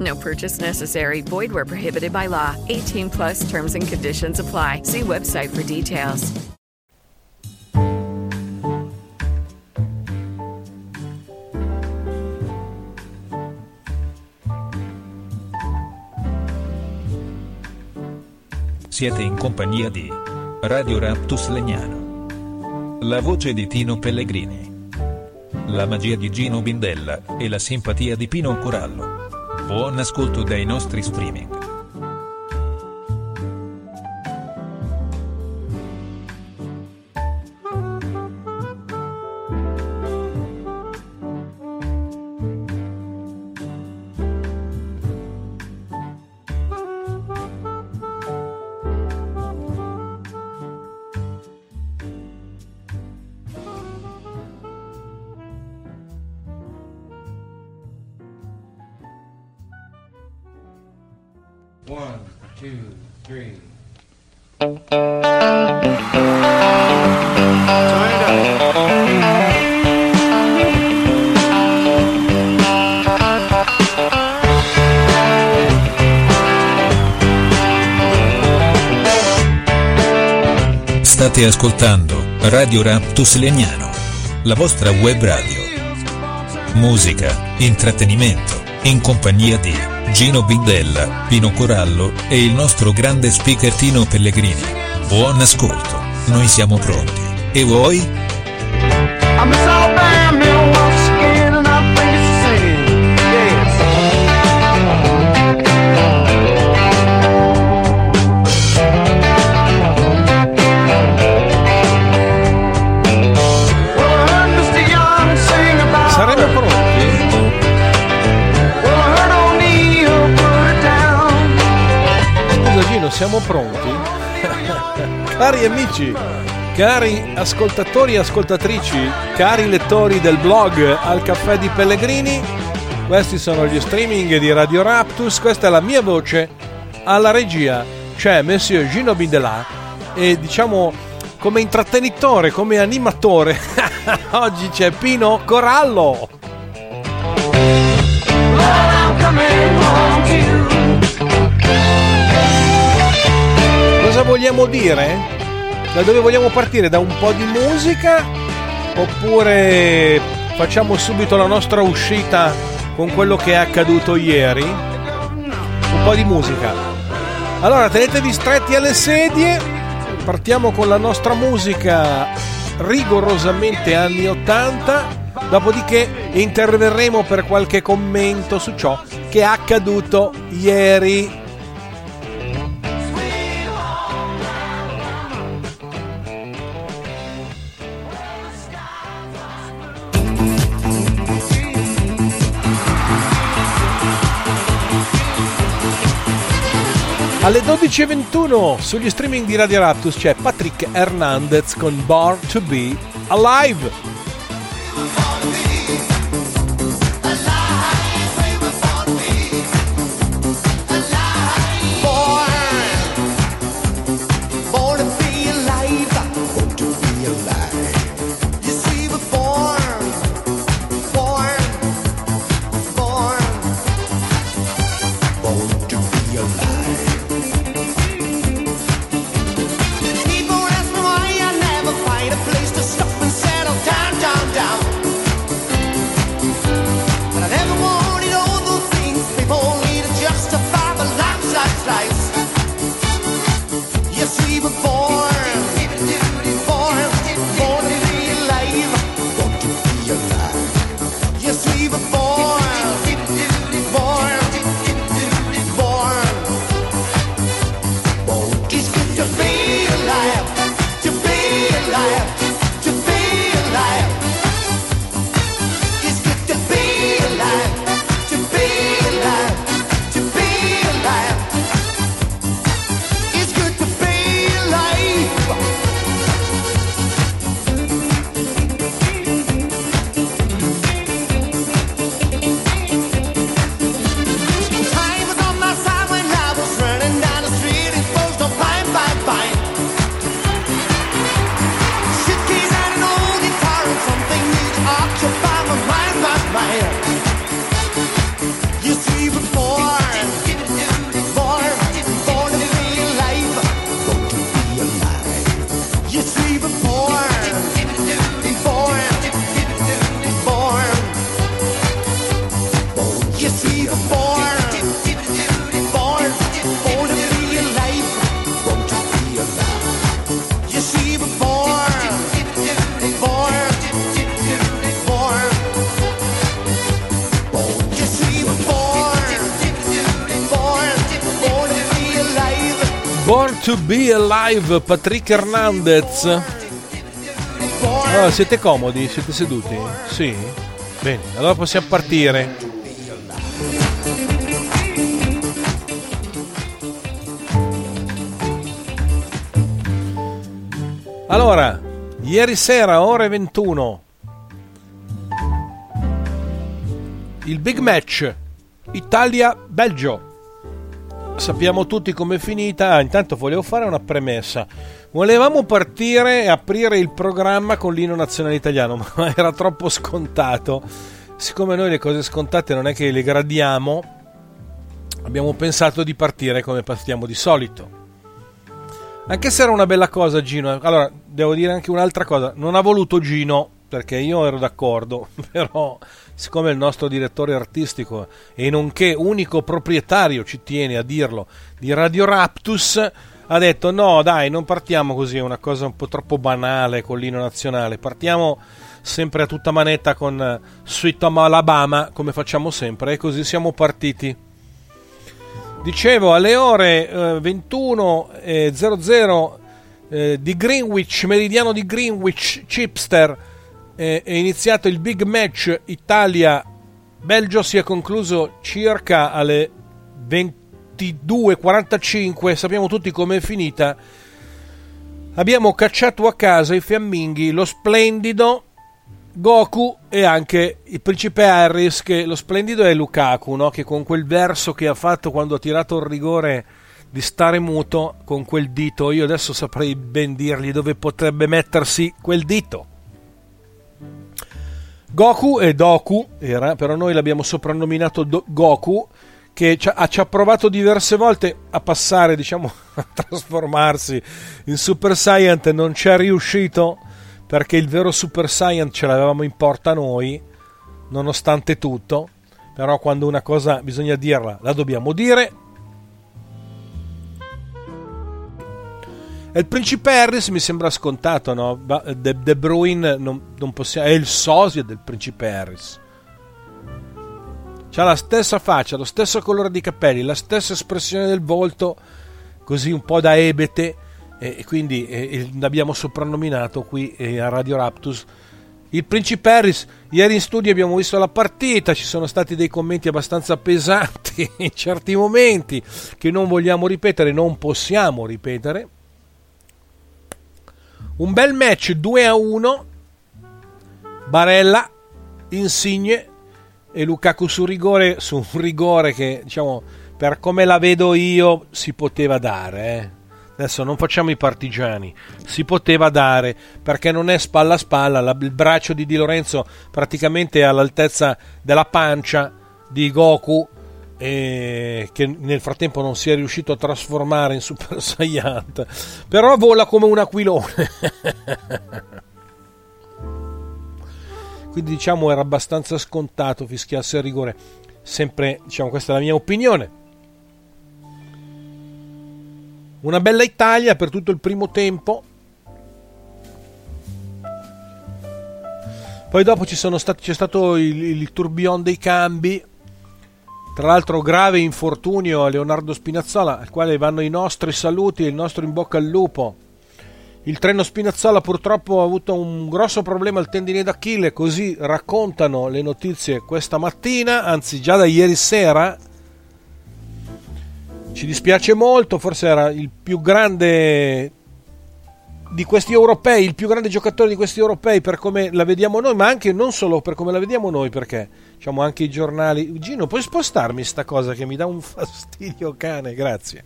No purchase necessary. Void where prohibited by law. 18 plus terms and conditions apply. See website for details. Siete in compagnia di Radio Raptus Legnano. La voce di Tino Pellegrini. La magia di Gino Bindella e la simpatia di Pino Corallo. Buon ascolto dai nostri streaming. State ascoltando Radio Raptus Legnano. La vostra web radio. Musica, intrattenimento, in compagnia di Gino Bindella, Pino Corallo e il nostro grande speaker Tino Pellegrini. Buon ascolto, noi siamo pronti. E voi? Cari amici, cari ascoltatori e ascoltatrici, cari lettori del blog Al Caffè di Pellegrini, questi sono gli streaming di Radio Raptus, questa è la mia voce, alla regia c'è Monsieur Gino Bindelà e diciamo come intrattenitore, come animatore, oggi c'è Pino Corallo. I'm vogliamo dire? Da dove vogliamo partire? Da un po' di musica? Oppure facciamo subito la nostra uscita con quello che è accaduto ieri? Un po' di musica. Allora tenetevi stretti alle sedie, partiamo con la nostra musica rigorosamente anni 80, dopodiché interverremo per qualche commento su ciò che è accaduto ieri. Alle 12.21 sugli streaming di Radio Raptus c'è Patrick Hernandez con Born to Be Alive. To be alive, Patrick Hernandez. Allora, siete comodi? Siete seduti? Sì? Bene, allora possiamo partire. Allora, ieri sera, ore 21, il big match Italia-Belgio. Sappiamo tutti com'è finita. Ah, intanto volevo fare una premessa. Volevamo partire e aprire il programma con l'inno nazionale italiano, ma era troppo scontato. Siccome noi le cose scontate non è che le gradiamo, abbiamo pensato di partire come partiamo di solito. Anche se era una bella cosa Gino. Allora, devo dire anche un'altra cosa. Non ha voluto Gino, perché io ero d'accordo, però siccome il nostro direttore artistico e nonché unico proprietario, ci tiene a dirlo, di Radio Raptus, ha detto no dai non partiamo così, è una cosa un po' troppo banale con l'inno nazionale, partiamo sempre a tutta manetta con Sweet Home Alabama come facciamo sempre e così siamo partiti. Dicevo alle ore eh, 21.00 eh, di Greenwich, meridiano di Greenwich, Chipster, eh, è iniziato il big match Italia-Belgio, si è concluso circa alle 22.45, sappiamo tutti com'è finita. Abbiamo cacciato a casa i fiamminghi, lo splendido Goku e anche il principe Harris, che lo splendido è Lukaku, no? che con quel verso che ha fatto quando ha tirato il rigore di stare muto con quel dito, io adesso saprei ben dirgli dove potrebbe mettersi quel dito. Goku e Doku era, però noi l'abbiamo soprannominato Do- Goku, che ci ha, ci ha, provato diverse volte a passare, diciamo, a trasformarsi in Super Saiyan, non ci è riuscito perché il vero Super Saiyan ce l'avevamo in porta noi, nonostante tutto. Però quando una cosa bisogna dirla, la dobbiamo dire. Il principe Harris mi sembra scontato, no? De, De Bruyne non, non possiamo, è il sosia del principe Harris. Ha la stessa faccia, lo stesso colore di capelli, la stessa espressione del volto, così un po' da ebete, e quindi eh, l'abbiamo soprannominato qui eh, a Radio Raptus. Il principe Harris, ieri in studio abbiamo visto la partita, ci sono stati dei commenti abbastanza pesanti in certi momenti che non vogliamo ripetere, non possiamo ripetere un bel match 2 a 1. Barella, Insigne e Lukaku su rigore, su un rigore che diciamo per come la vedo io si poteva dare. Eh. Adesso non facciamo i partigiani, si poteva dare perché non è spalla a spalla, la, il braccio di Di Lorenzo praticamente è all'altezza della pancia di Goku e che nel frattempo non si è riuscito a trasformare in Super Saiyan però vola come un aquilone. Quindi diciamo era abbastanza scontato fischiasse a rigore. Sempre diciamo questa è la mia opinione. Una bella Italia per tutto il primo tempo. Poi dopo ci sono stati, c'è stato il, il tourbillon dei cambi tra l'altro grave infortunio a Leonardo Spinazzola, al quale vanno i nostri saluti e il nostro in bocca al lupo. Il treno Spinazzola purtroppo ha avuto un grosso problema al tendine d'Achille, così raccontano le notizie questa mattina, anzi già da ieri sera. Ci dispiace molto, forse era il più grande di questi europei, il più grande giocatore di questi europei per come la vediamo noi, ma anche non solo per come la vediamo noi, perché diciamo anche i giornali. Gino, puoi spostarmi sta cosa che mi dà un fastidio cane, grazie.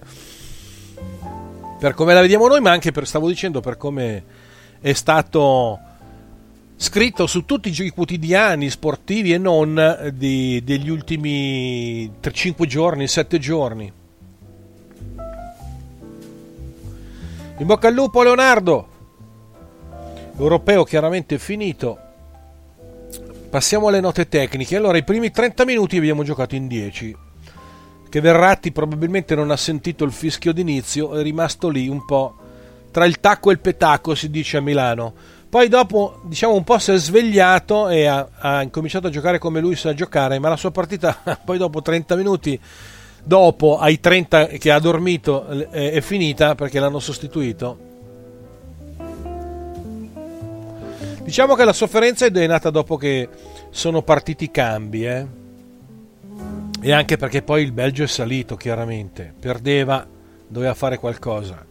Per come la vediamo noi, ma anche per, stavo dicendo, per come è stato scritto su tutti i quotidiani sportivi e non di, degli ultimi 5 giorni, 7 giorni. In bocca al lupo Leonardo. Europeo chiaramente finito. Passiamo alle note tecniche. Allora, i primi 30 minuti abbiamo giocato in 10. Che Verratti probabilmente non ha sentito il fischio d'inizio, è rimasto lì un po' tra il tacco e il petacco, si dice a Milano. Poi dopo, diciamo, un po' si è svegliato e ha, ha incominciato a giocare come lui sa giocare, ma la sua partita, poi dopo 30 minuti dopo ai 30 che ha dormito è finita perché l'hanno sostituito. Diciamo che la sofferenza è nata dopo che sono partiti i cambi, eh? E anche perché poi il Belgio è salito, chiaramente. Perdeva, doveva fare qualcosa.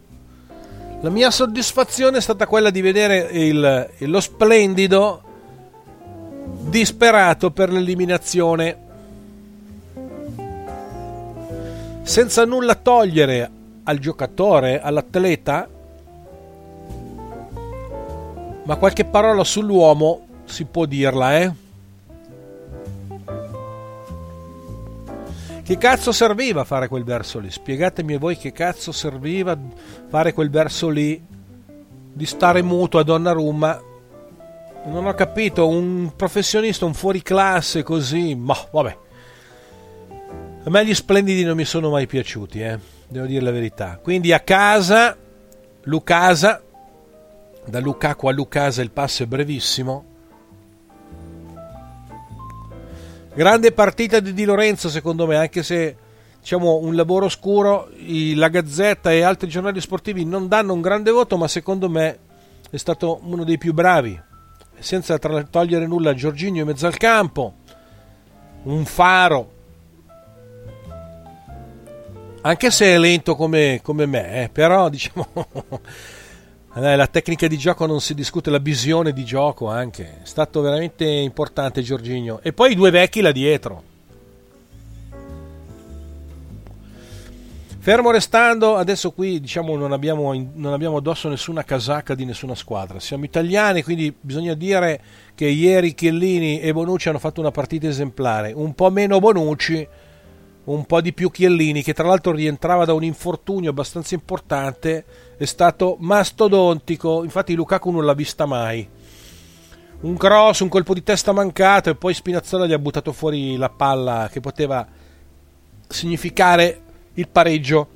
La mia soddisfazione è stata quella di vedere il, lo splendido disperato per l'eliminazione senza nulla togliere al giocatore, all'atleta, ma qualche parola sull'uomo si può dirla, eh? Che cazzo serviva fare quel verso lì? Spiegatemi voi che cazzo serviva fare quel verso lì di stare muto a Donnarumma. Non ho capito, un professionista, un fuoriclasse così, ma vabbè. A me gli splendidi non mi sono mai piaciuti, eh? devo dire la verità. Quindi a casa, Lucasa, da Lukaku a Lucasa il passo è brevissimo. Grande partita di Di Lorenzo secondo me, anche se diciamo un lavoro oscuro, la Gazzetta e altri giornali sportivi non danno un grande voto, ma secondo me è stato uno dei più bravi, senza togliere nulla a Giorginio in mezzo al campo, un faro, anche se è lento come, come me, eh, però diciamo la tecnica di gioco non si discute, la visione di gioco anche, è stato veramente importante Giorginio. E poi i due vecchi là dietro. Fermo restando, adesso qui diciamo non abbiamo, non abbiamo addosso nessuna casacca di nessuna squadra, siamo italiani quindi bisogna dire che ieri Chiellini e Bonucci hanno fatto una partita esemplare, un po' meno Bonucci, un po' di più Chiellini, che tra l'altro rientrava da un infortunio abbastanza importante, è stato mastodontico. Infatti, Lukaku non l'ha vista mai. Un cross, un colpo di testa mancato, e poi Spinazzola gli ha buttato fuori la palla che poteva significare il pareggio.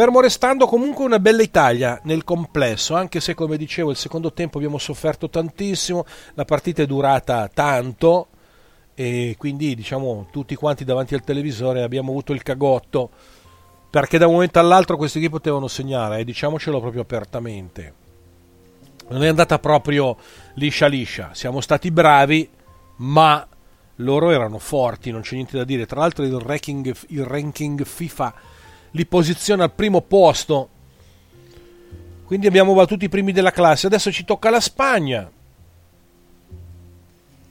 Fermo restando comunque una bella Italia nel complesso, anche se come dicevo il secondo tempo abbiamo sofferto tantissimo, la partita è durata tanto e quindi diciamo tutti quanti davanti al televisore abbiamo avuto il cagotto perché da un momento all'altro questi qui potevano segnare e eh, diciamocelo proprio apertamente. Non è andata proprio liscia liscia, siamo stati bravi ma loro erano forti, non c'è niente da dire. Tra l'altro il ranking, il ranking FIFA li posiziona al primo posto. Quindi abbiamo battuto i primi della classe. Adesso ci tocca la Spagna.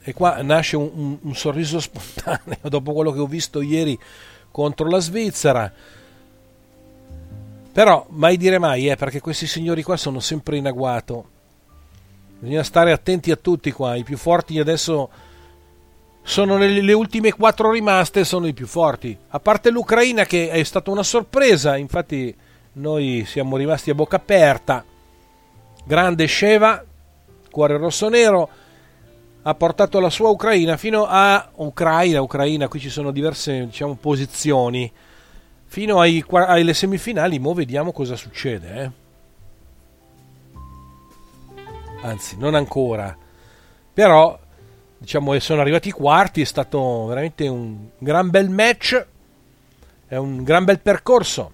E qua nasce un, un, un sorriso spontaneo dopo quello che ho visto ieri contro la Svizzera. Però mai dire mai, eh, perché questi signori qua sono sempre in agguato. Bisogna stare attenti a tutti qua. I più forti adesso sono le, le, ultime quattro rimaste sono i più forti. A parte l'Ucraina che è stata una sorpresa, infatti noi siamo rimasti a bocca aperta. Grande Sheva, cuore rosso-nero, ha portato la sua Ucraina fino a Ucraina, Ucraina, qui ci sono diverse diciamo, posizioni, fino ai, alle semifinali, mo vediamo cosa succede. Eh? Anzi, non ancora. Però diciamo sono arrivati i quarti, è stato veramente un gran bel match, è un gran bel percorso.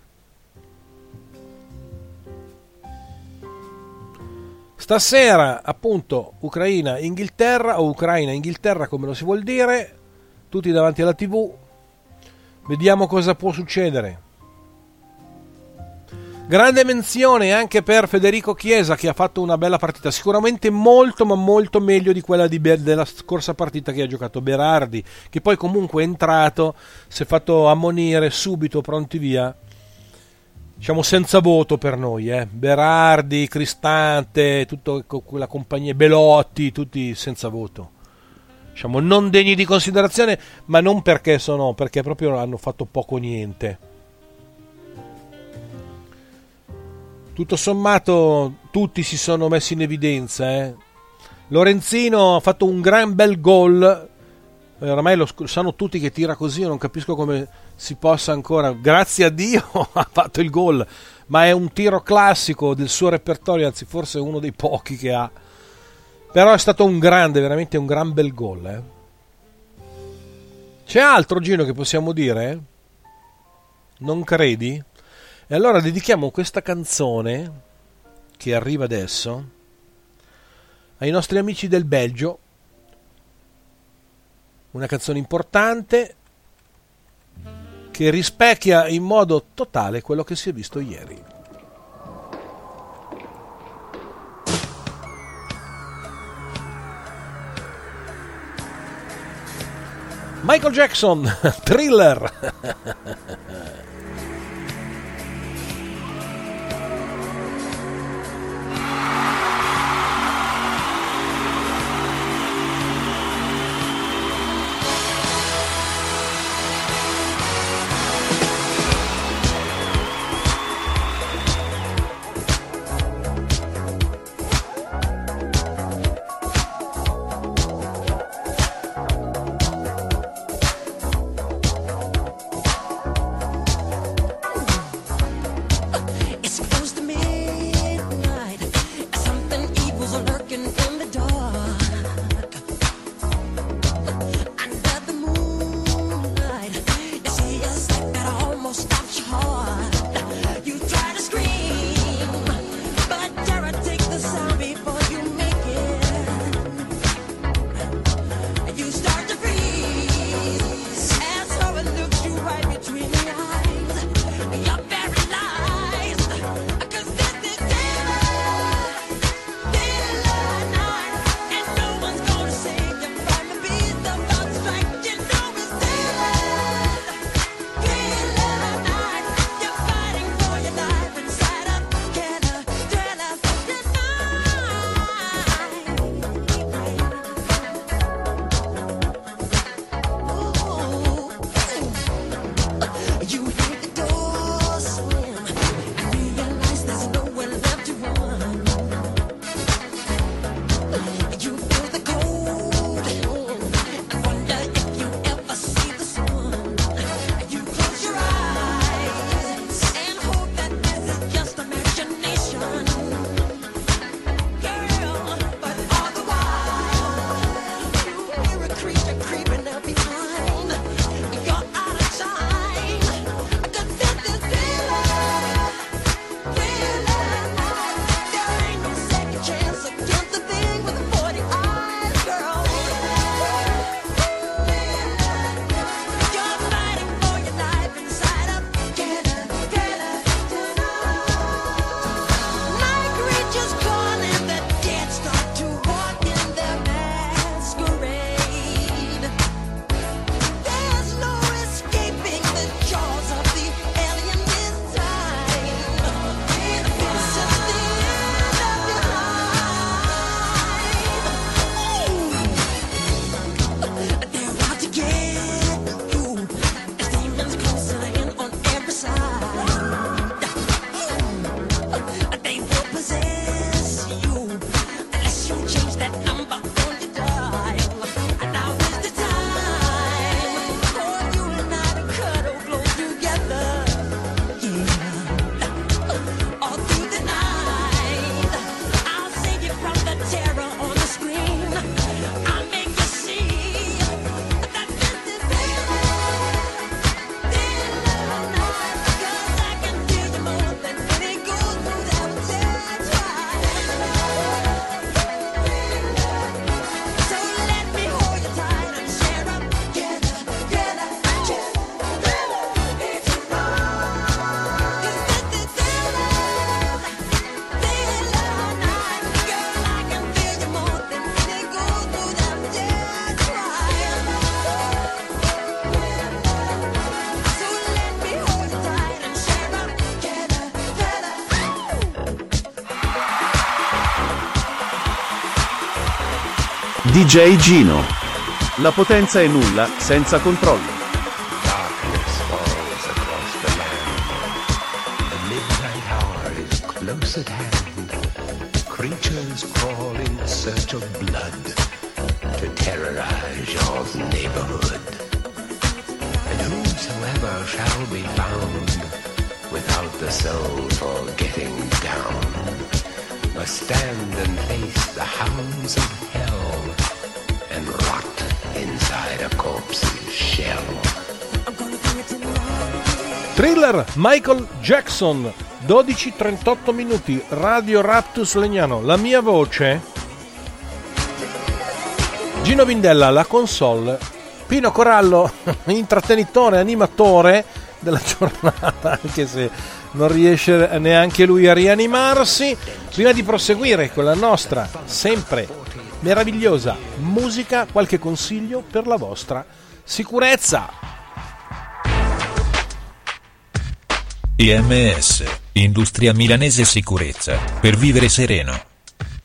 Stasera appunto Ucraina-Inghilterra o Ucraina-Inghilterra come lo si vuol dire, tutti davanti alla tv, vediamo cosa può succedere. Grande menzione anche per Federico Chiesa che ha fatto una bella partita, sicuramente molto ma molto meglio di quella di Ber- della scorsa partita che ha giocato Berardi, che poi comunque è entrato, si è fatto ammonire subito, pronti via. Diciamo senza voto per noi, eh. Berardi, Cristante, tutta quella compagnia, Belotti, tutti senza voto. Diciamo non degni di considerazione, ma non perché sono, perché proprio hanno fatto poco niente. tutto sommato tutti si sono messi in evidenza. Eh. Lorenzino ha fatto un gran bel gol. Eh, Ormai lo sanno tutti che tira così, io non capisco come si possa ancora. Grazie a Dio ha fatto il gol, ma è un tiro classico del suo repertorio, anzi forse uno dei pochi che ha. Però è stato un grande, veramente un gran bel gol. Eh. C'è altro Gino che possiamo dire? Non credi? E allora dedichiamo questa canzone che arriva adesso ai nostri amici del Belgio. Una canzone importante che rispecchia in modo totale quello che si è visto ieri. Michael Jackson, thriller. DJ Gino. La potenza è nulla, senza controllo. Darkness falls across the land. The midnight hour is close at hand. Creatures crawl in search of blood to terrorize your neighborhood. And whosoever shall be found without the soul for getting down must stand and face the hounds of hell inside a corpse's shell. Thriller Michael Jackson 12-38 minuti Radio Raptus Legnano la mia voce. Gino Vindella la console. Pino Corallo intrattenitore animatore della giornata anche se non riesce neanche lui a rianimarsi. Prima di proseguire con la nostra sempre meravigliosa musica qualche consiglio per la vostra sicurezza IMS, Industria Milanese Sicurezza, per vivere sereno.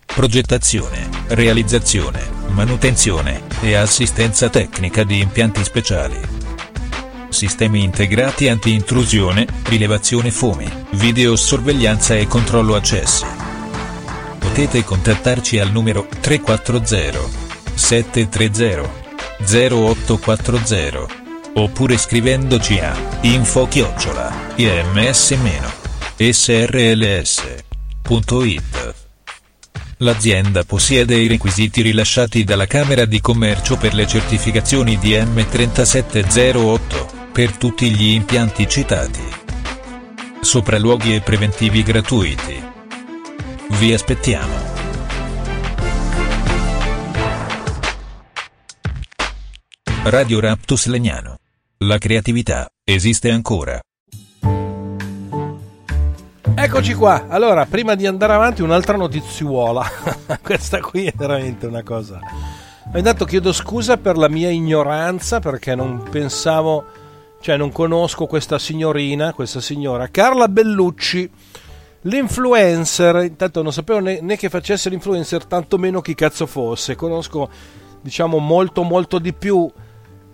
Progettazione, realizzazione, manutenzione e assistenza tecnica di impianti speciali. Sistemi integrati anti-intrusione, rilevazione fumi, videosorveglianza e controllo accessi. Potete contattarci al numero 340 730 0840 oppure scrivendoci a info chiocciola ims-srls.it. L'azienda possiede i requisiti rilasciati dalla Camera di Commercio per le certificazioni DM3708 per tutti gli impianti citati. Sopralluoghi e preventivi gratuiti. Vi aspettiamo. Radio Raptus Legnano. La creatività esiste ancora. Eccoci qua. Allora, prima di andare avanti, un'altra notiziuola. Questa qui è veramente una cosa. Intanto chiedo scusa per la mia ignoranza perché non pensavo, cioè non conosco questa signorina, questa signora, Carla Bellucci, l'influencer. Intanto non sapevo né, né che facesse l'influencer, tantomeno chi cazzo fosse. Conosco, diciamo, molto molto di più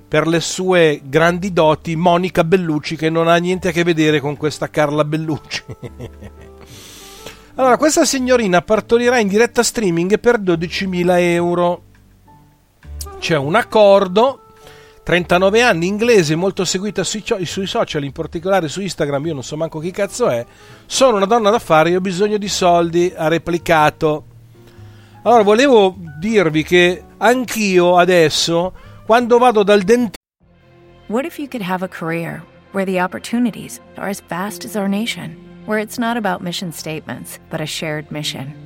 per le sue grandi doti Monica Bellucci che non ha niente a che vedere con questa Carla Bellucci. allora, questa signorina partorirà in diretta streaming per 12.000 euro. C'è un accordo, 39 anni, inglese, molto seguita sui, sui social, in particolare su Instagram, io non so manco chi cazzo è. Sono una donna d'affari e ho bisogno di soldi, ha replicato. Allora, volevo dirvi che anch'io adesso quando vado dal dentista What if you could have a career where the opportunities are as vast as our nation, where it's not about mission statements, but a shared mission?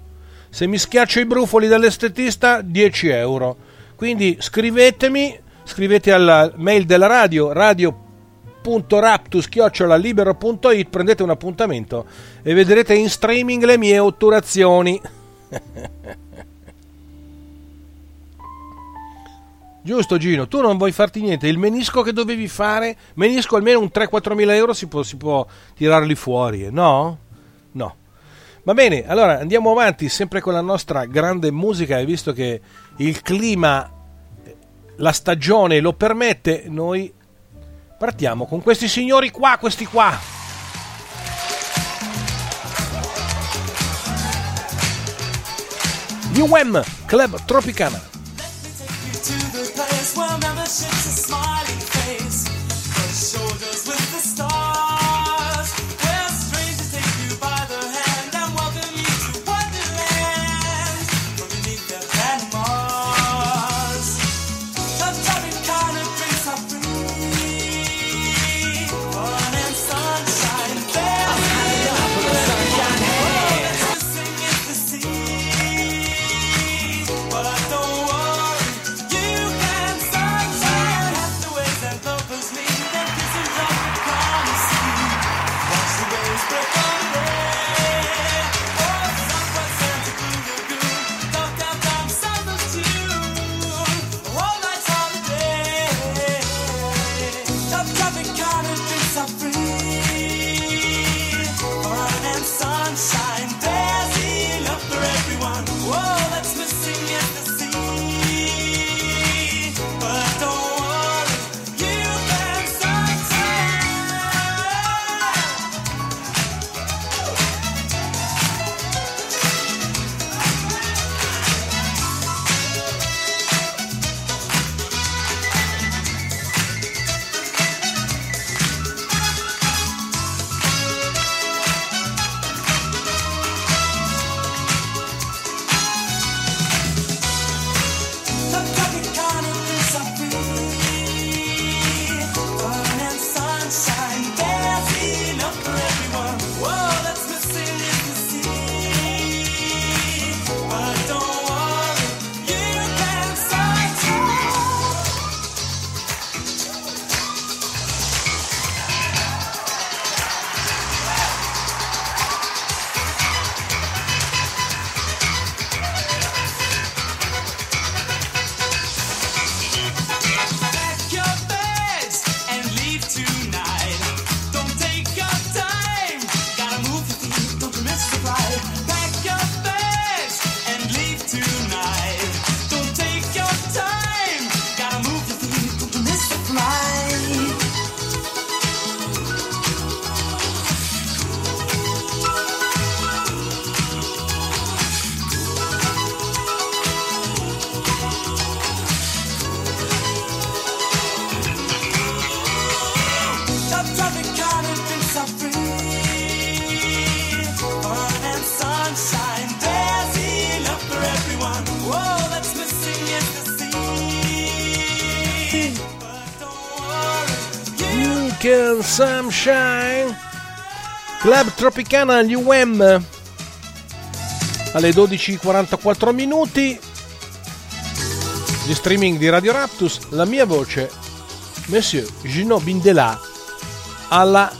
se mi schiaccio i brufoli dall'estetista 10 euro quindi scrivetemi scrivete alla mail della radio radio.raptus-libero.it prendete un appuntamento e vedrete in streaming le mie otturazioni Giusto Gino, tu non vuoi farti niente, il menisco che dovevi fare, menisco almeno un 3-4 mila euro si può, si può tirarli fuori, eh? no? No. Va bene, allora andiamo avanti sempre con la nostra grande musica e visto che il clima, la stagione lo permette, noi partiamo con questi signori qua, questi qua. UM Club Tropicana. Sunshine. Club Tropicana New UM. Alle 12.44 minuti. Gli streaming di Radio Raptus. La mia voce. Monsieur Gino Bindela. Alla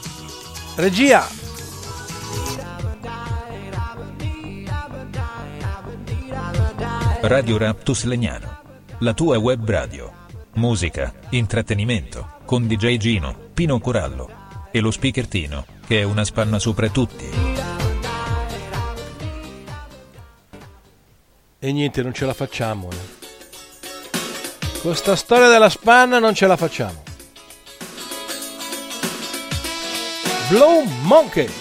regia. Radio Raptus Legnano. La tua web radio. Musica, intrattenimento, con DJ Gino, Pino Corallo. E lo speaker Tino, che è una spanna sopra tutti. E niente, non ce la facciamo. eh. Questa storia della spanna non ce la facciamo. Blue Monkey.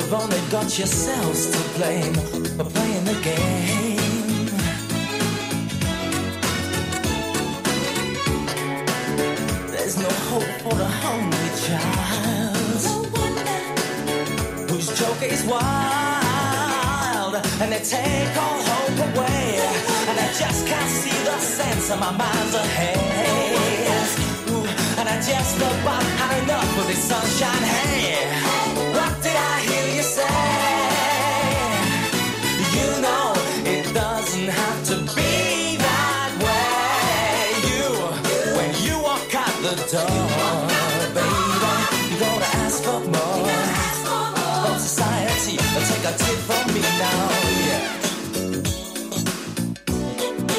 You've only got yourselves to blame for playing the game. There's no hope for the hungry child. Whose joker is wild and they take all hope away. And I just can't see the sense of my mind's ahead. Ooh, and I just about had enough of this sunshine hey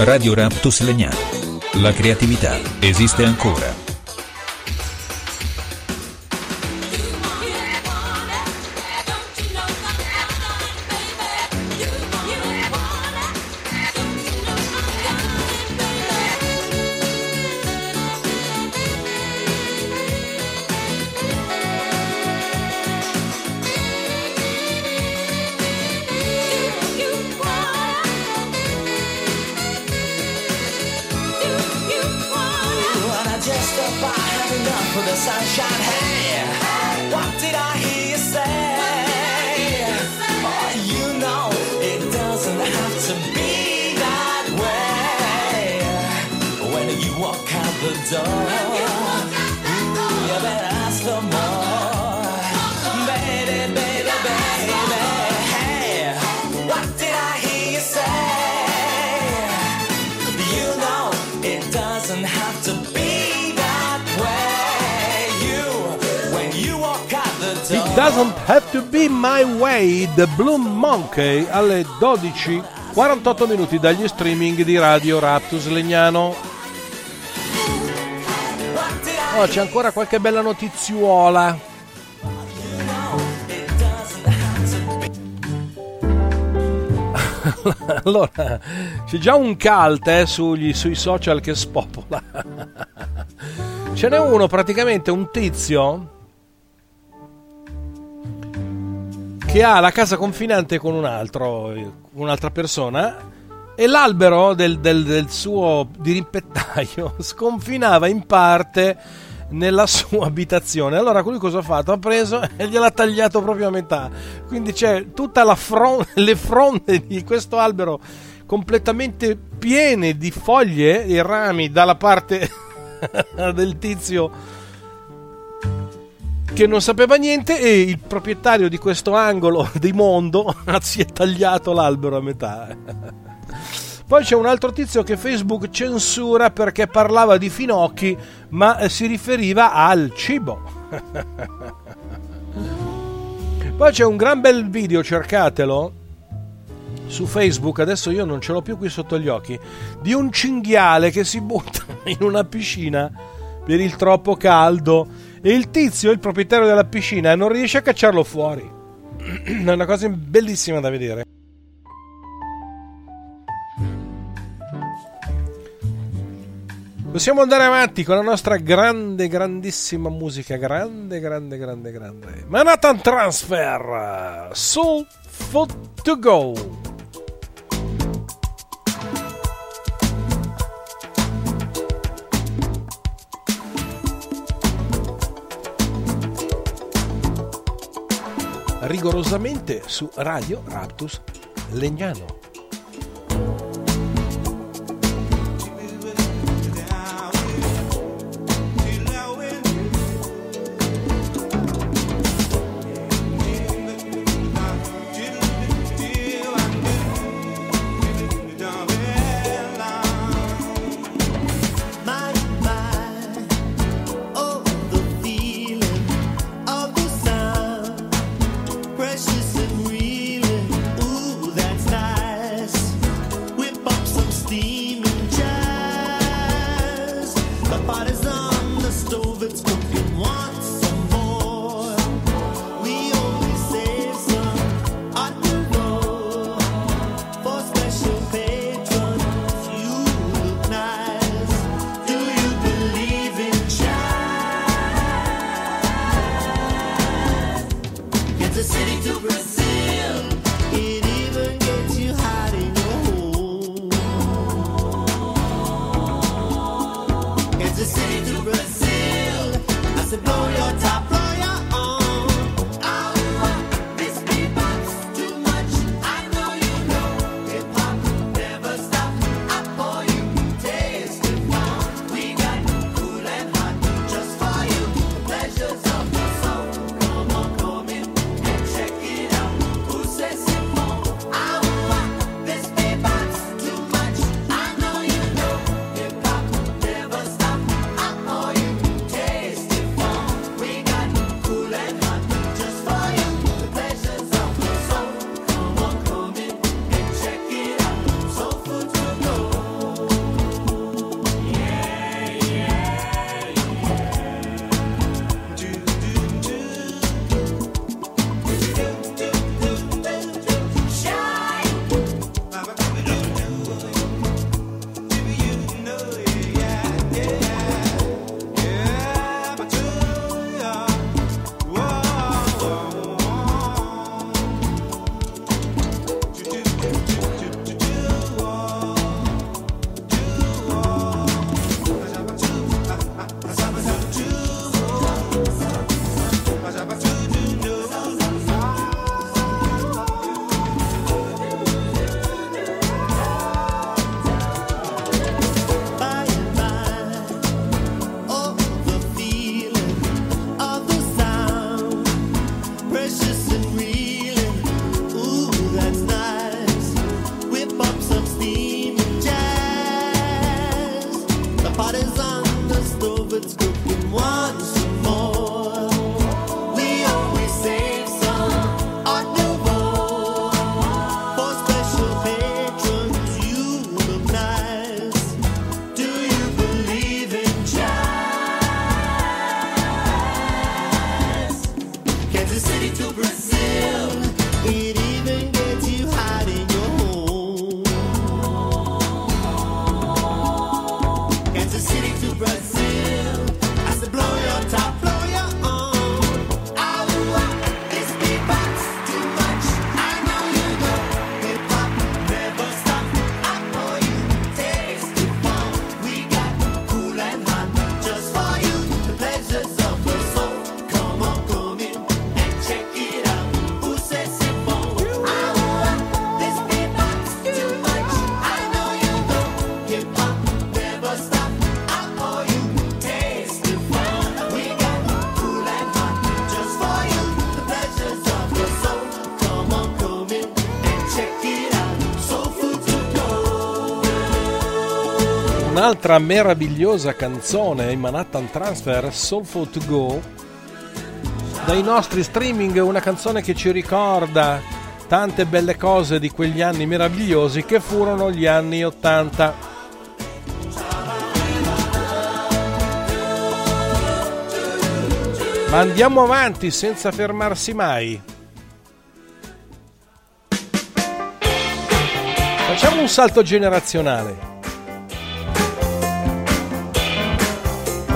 Radio Raptus Legnano. La creatività esiste ancora. Out the door, ooh, you better ask for more. Baby, baby, baby. Hey, what did I hear you say? You know it doesn't have to be that way. You, when you walk out the door. It doesn't have to be my way, The Blue Monkey alle 12, 48 minuti dagli streaming di Radio Raptus Legnano. Oh, c'è ancora qualche bella notiziuola. allora, c'è già un cult eh, sugli- sui social che spopola. Ce n'è uno, praticamente un tizio che ha la casa confinante con un altro, un'altra persona e l'albero del, del- del suo dirimpettaio sconfinava in parte nella sua abitazione. Allora lui cosa ha fatto? Ha preso e gliel'ha tagliato proprio a metà. Quindi c'è tutta la fron- le fronde di questo albero completamente piene di foglie e rami dalla parte del tizio che non sapeva niente e il proprietario di questo angolo di mondo si è tagliato l'albero a metà. Poi c'è un altro tizio che Facebook censura perché parlava di finocchi, ma eh, si riferiva al cibo. Poi c'è un gran bel video, cercatelo su Facebook, adesso io non ce l'ho più qui sotto gli occhi, di un cinghiale che si butta in una piscina per il troppo caldo e il tizio, il proprietario della piscina, non riesce a cacciarlo fuori. È una cosa bellissima da vedere. Possiamo andare avanti con la nostra grande, grandissima musica. Grande, grande, grande, grande. Manhattan Transfer. Soul Food to Go. rigorosamente su Radio Raptus Legnano. Un'altra meravigliosa canzone Manhattan Transfer, Soulful to Go, dai nostri streaming, una canzone che ci ricorda tante belle cose di quegli anni meravigliosi che furono gli anni 80. Ma andiamo avanti senza fermarsi mai. Facciamo un salto generazionale,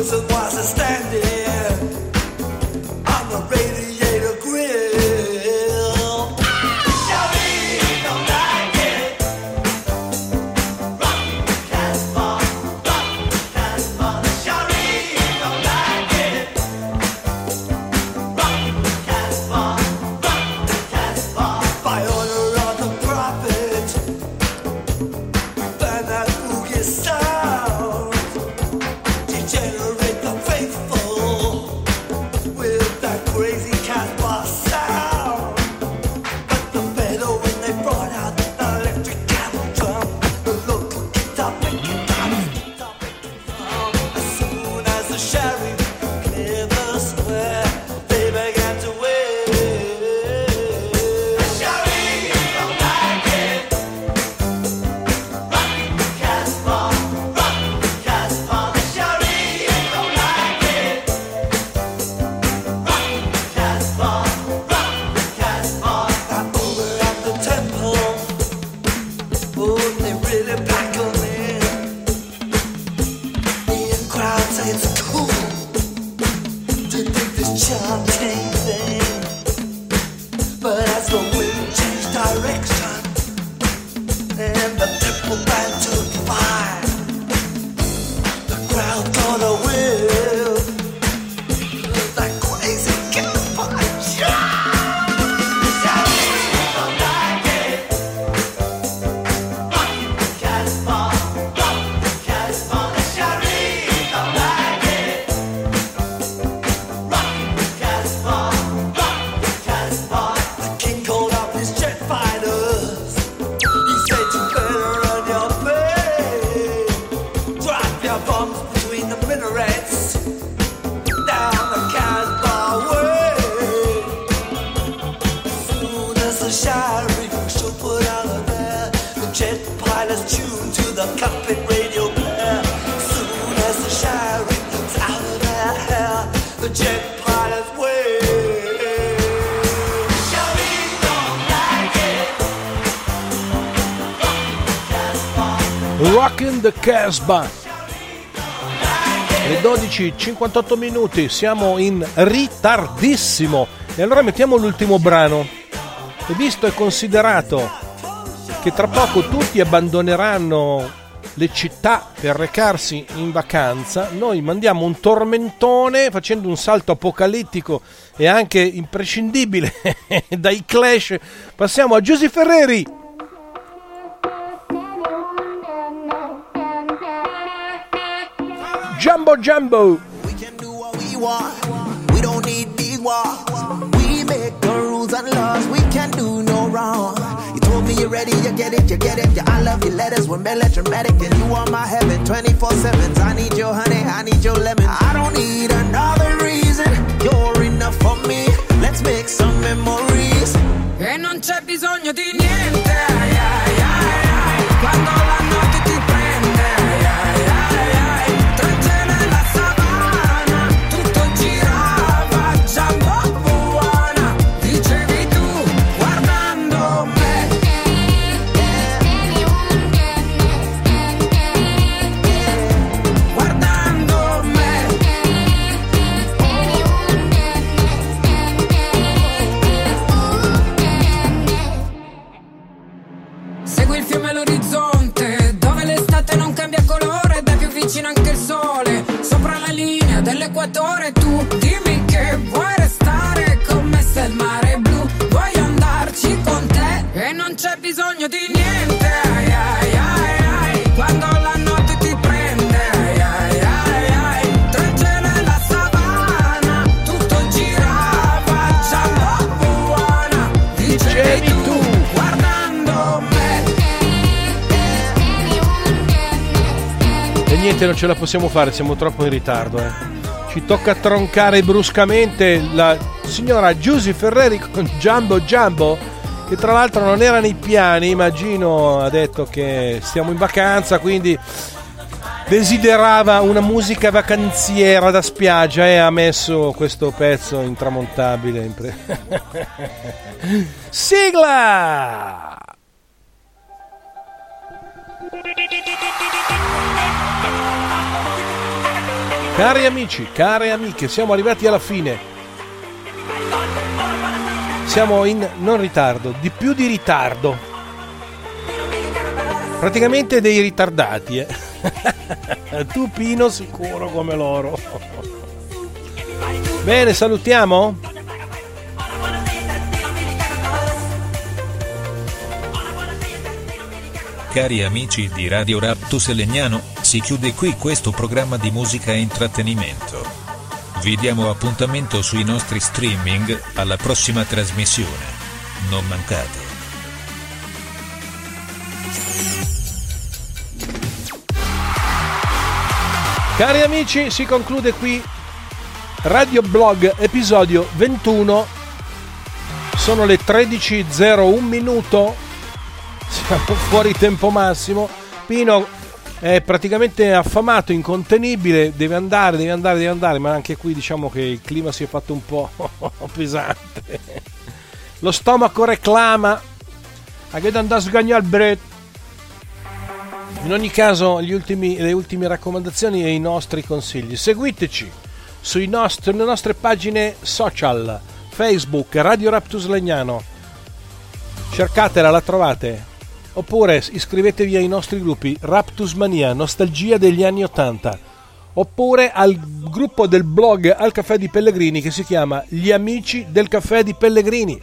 The prison was a standing Casbah. Le 12.58 minuti, siamo in ritardissimo. E allora mettiamo l'ultimo brano. E visto e considerato che tra poco tutti abbandoneranno le città per recarsi in vacanza, noi mandiamo un tormentone facendo un salto apocalittico e anche imprescindibile dai Clash. Passiamo a Giusy Ferreri. Jumbo Jumbo. We can do what we want. We don't need these walls. We make the rules and laws. We can do no wrong. You told me you're ready, you get it, you get it. Yeah, I love your letters, we're melodramatic, and you are my heaven 24 7. I need your honey, I need your lemon. I don't need another reason. You're enough for me. Let's make some memories. E non c'è bisogno di nell'equatore tu dimmi che vuoi restare come se il mare è blu voglio andarci con te e non c'è bisogno di niente ai, ai, ai, ai. quando la notte ti prende ai, ai, ai, ai. Trecce nella savana tutto girava già buona dicevi tu guardando me E niente, non ce la possiamo fare, siamo troppo in ritardo. eh. Ci tocca troncare bruscamente la signora Giusy Ferreri con Jumbo Jumbo, che tra l'altro non era nei piani, ma Gino ha detto che stiamo in vacanza, quindi desiderava una musica vacanziera da spiaggia e ha messo questo pezzo intramontabile. Sigla! Cari amici, care amiche, siamo arrivati alla fine. Siamo in non ritardo, di più di ritardo. Praticamente dei ritardati, eh. tu Pino sicuro come loro. Bene, salutiamo? Cari amici di Radio Raptus Legnano, si chiude qui questo programma di musica e intrattenimento. Vi diamo appuntamento sui nostri streaming, alla prossima trasmissione. Non mancate. Cari amici, si conclude qui Radio Blog episodio 21. Sono le 13.01 minuto. Siamo fuori tempo massimo. Pino è praticamente affamato, incontenibile, deve andare, deve andare, deve andare, ma anche qui diciamo che il clima si è fatto un po' pesante. Lo stomaco reclama. A che andare a sgagnare il bread. In ogni caso, ultimi- le ultime raccomandazioni e i nostri consigli. Seguiteci sui nost- sulle nostre pagine social, Facebook, Radio Raptus Legnano. Cercatela, la trovate. Oppure iscrivetevi ai nostri gruppi Raptus Mania, Nostalgia degli anni 80. Oppure al gruppo del blog Al Caffè di Pellegrini che si chiama Gli Amici del Caffè di Pellegrini.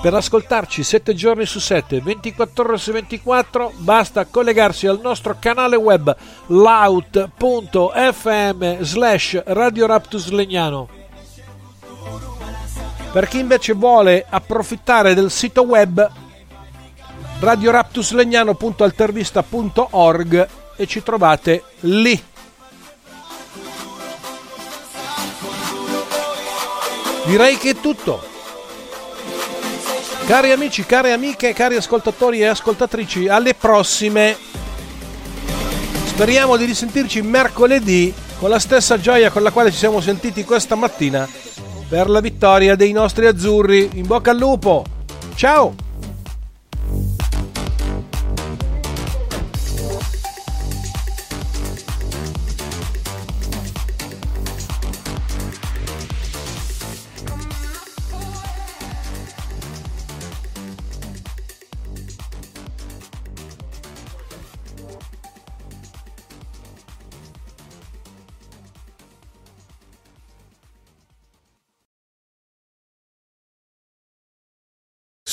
Per ascoltarci 7 giorni su 7, 24 ore su 24, basta collegarsi al nostro canale web laut.fm slash Radio Raptus Legnano. Per chi invece vuole approfittare del sito web radioraptuslegnano.altervista.org e ci trovate lì. Direi che è tutto. Cari amici, care amiche, cari ascoltatori e ascoltatrici, alle prossime. Speriamo di risentirci mercoledì con la stessa gioia con la quale ci siamo sentiti questa mattina per la vittoria dei nostri azzurri. In bocca al lupo. Ciao!